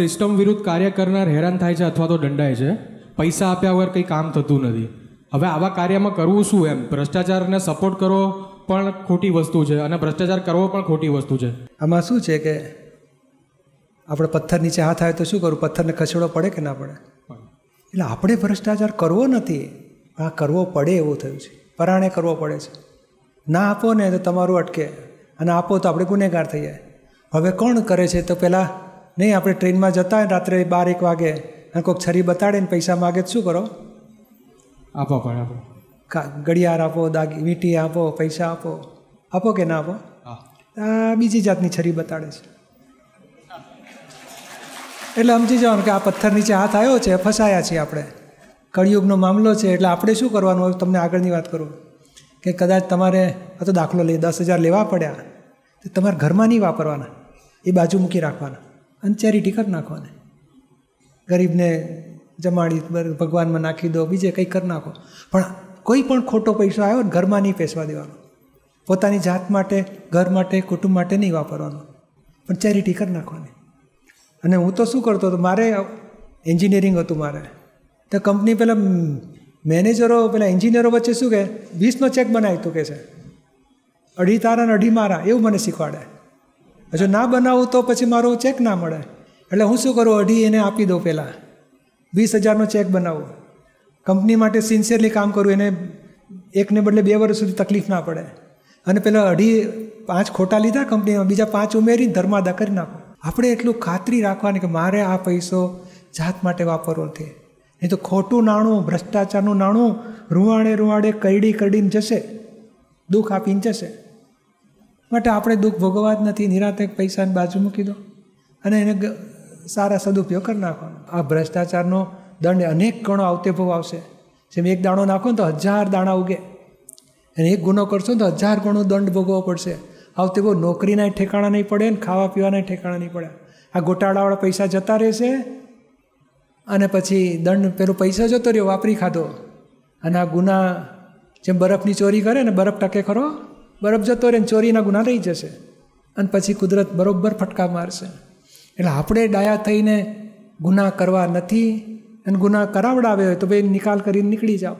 System વિરુદ્ધ કાર્ય કરનાર હેરાન થાય છે અથવા તો દંડાય છે? પૈસા આપ્યા વગર કંઈ કામ થતું નથી. હવે આવા કાર્યમાં કરવું શું એમ? ભ્રષ્ટાચારને સપોર્ટ કરવો પણ ખોટી વસ્તુ છે અને ભ્રષ્ટાચાર કરવો પણ ખોટી વસ્તુ છે. આમાં શું છે કે આપણે પથ્થર નીચે હાથ આવે તો શું કરવું પથ્થરને ખસેડવો પડે કે ના પડે? એટલે આપણે ભ્રષ્ટાચાર કરવો નથી. આ કરવો પડે એવું થયું છે. પરાણે કરવો પડે છે. ના આપો ને તો તમારું અટકે. અને આપો તો આપણે ગુનેગાર થઈ જાય. હવે કોણ કરે છે? તો પહેલાં નહીં આપણે ટ્રેનમાં જતા હોય રાત્રે બાર એક વાગે અને કોઈક છરી બતાડે ને પૈસા માગે શું કરો? આપો પણ આપો. ઘડિયાળ આપો દાગી વીંટી આપો પૈસા આપો. આપો કે ના આપો? આ બીજી જાતની છરી બતાડે છે. એટલે સમજી જવાનું કે આ પથ્થર નીચે હાથ આવ્યો છે ફસાયા છીએ આપણે. કળિયુગનો મામલો છે એટલે આપણે શું કરવાનું? હોય તમને આગળની વાત કરું. કે કદાચ તમારે આ તો દાખલો લઈ દસ હજાર લેવા પડ્યા. તો તમારે ઘરમાં નહીં વાપરવાના. એ બાજુ મૂકી રાખવાના. અને ચેરિટી કરી નાખવાના ગરીબને જમાડી ભગવાનમાં નાખી દો, બીજે કંઈ કરી નાખો. પણ કોઈ પણ ખોટો પૈસો આવ્યો ને ઘરમાં નહીં પેસવા દેવાનો. પોતાની જાત માટે, ઘર માટે, કુટુંબ માટે નહીં વાપરવાનો. પણ ચેરિટી કરી નાખવાની અને હું તો શું કરતો હતો, મારે એન્જિનિયરિંગ હતું મારે. તો કંપની પેલા મેનેજરો પેલા એન્જિનિયરો વચ્ચે શું કે, વીસનો ચેક બનાવી તું કહે છે. અઢી તારા અને અઢી મારા, એવું મને શીખવાડે. જો ના બનાવું તો પછી મારો ચેક ના મળે. એટલે હું શું કરું? અઢી એને આપી દઉં પહેલાં. વીસ હજારનો ચેક બનાવું. કંપની માટે સિન્સિયરલી કામ કરું, એને એકને બદલે બે વર્ષ સુધી તકલીફ ના પડે. અને પેલા અઢી પાંચ ખોટા લીધા કંપનીમાં બીજા પાંચ ઉમેરીને ધર્માદા કરી નાખો. આપણે એટલું ખાતરી રાખવાની કે મારે આ પૈસો જાત માટે વાપરવો નથી નહીં તો ખોટું નાણું, ભ્રષ્ટાચારનું નાણું રૂવાડે રૂવાડે કરડી કરડીને જશે. દુઃખ આપીને જશે. માટે આપણે દુઃખ ભોગવવા જ નથી. નિરાતે પૈસાની બાજુ મૂકી દો અને એને સારા સદુપયોગ કરી નાખો આ ભ્રષ્ટાચારનો દંડ અનેક ગણો આવતે ભાવ આવશે. જેમ એક દાણો નાખો ને તો હજાર દાણા ઉગે. અને એક ગુનો કરશો તો હજાર ગણો દંડ ભોગવવો પડશે. આવતે બહુ નોકરીના ઠેકાણા નહીં પડે ને ખાવા પીવાના ઠેકાણા નહીં પડે. આ ગોટાળાવાળા પૈસા જતા રહેશે અને પછી દંડ પેલો પૈસા જતો રહ્યો, વાપરી ખાધો. અને આ ગુના જેમ બરફની ચોરી કરે ને બરફ ટકે ખરો? બરફ જતો રહે ચોરીના ગુના રહી જશે. અને પછી કુદરત બરોબર ફટકા મારશે. એટલે આપણે ડાયા થઈને ગુના કરવા નથી અને ગુના કરાવડાવ્યો હોય તો ભાઈ નિકાલ કરીને નીકળી જાઓ.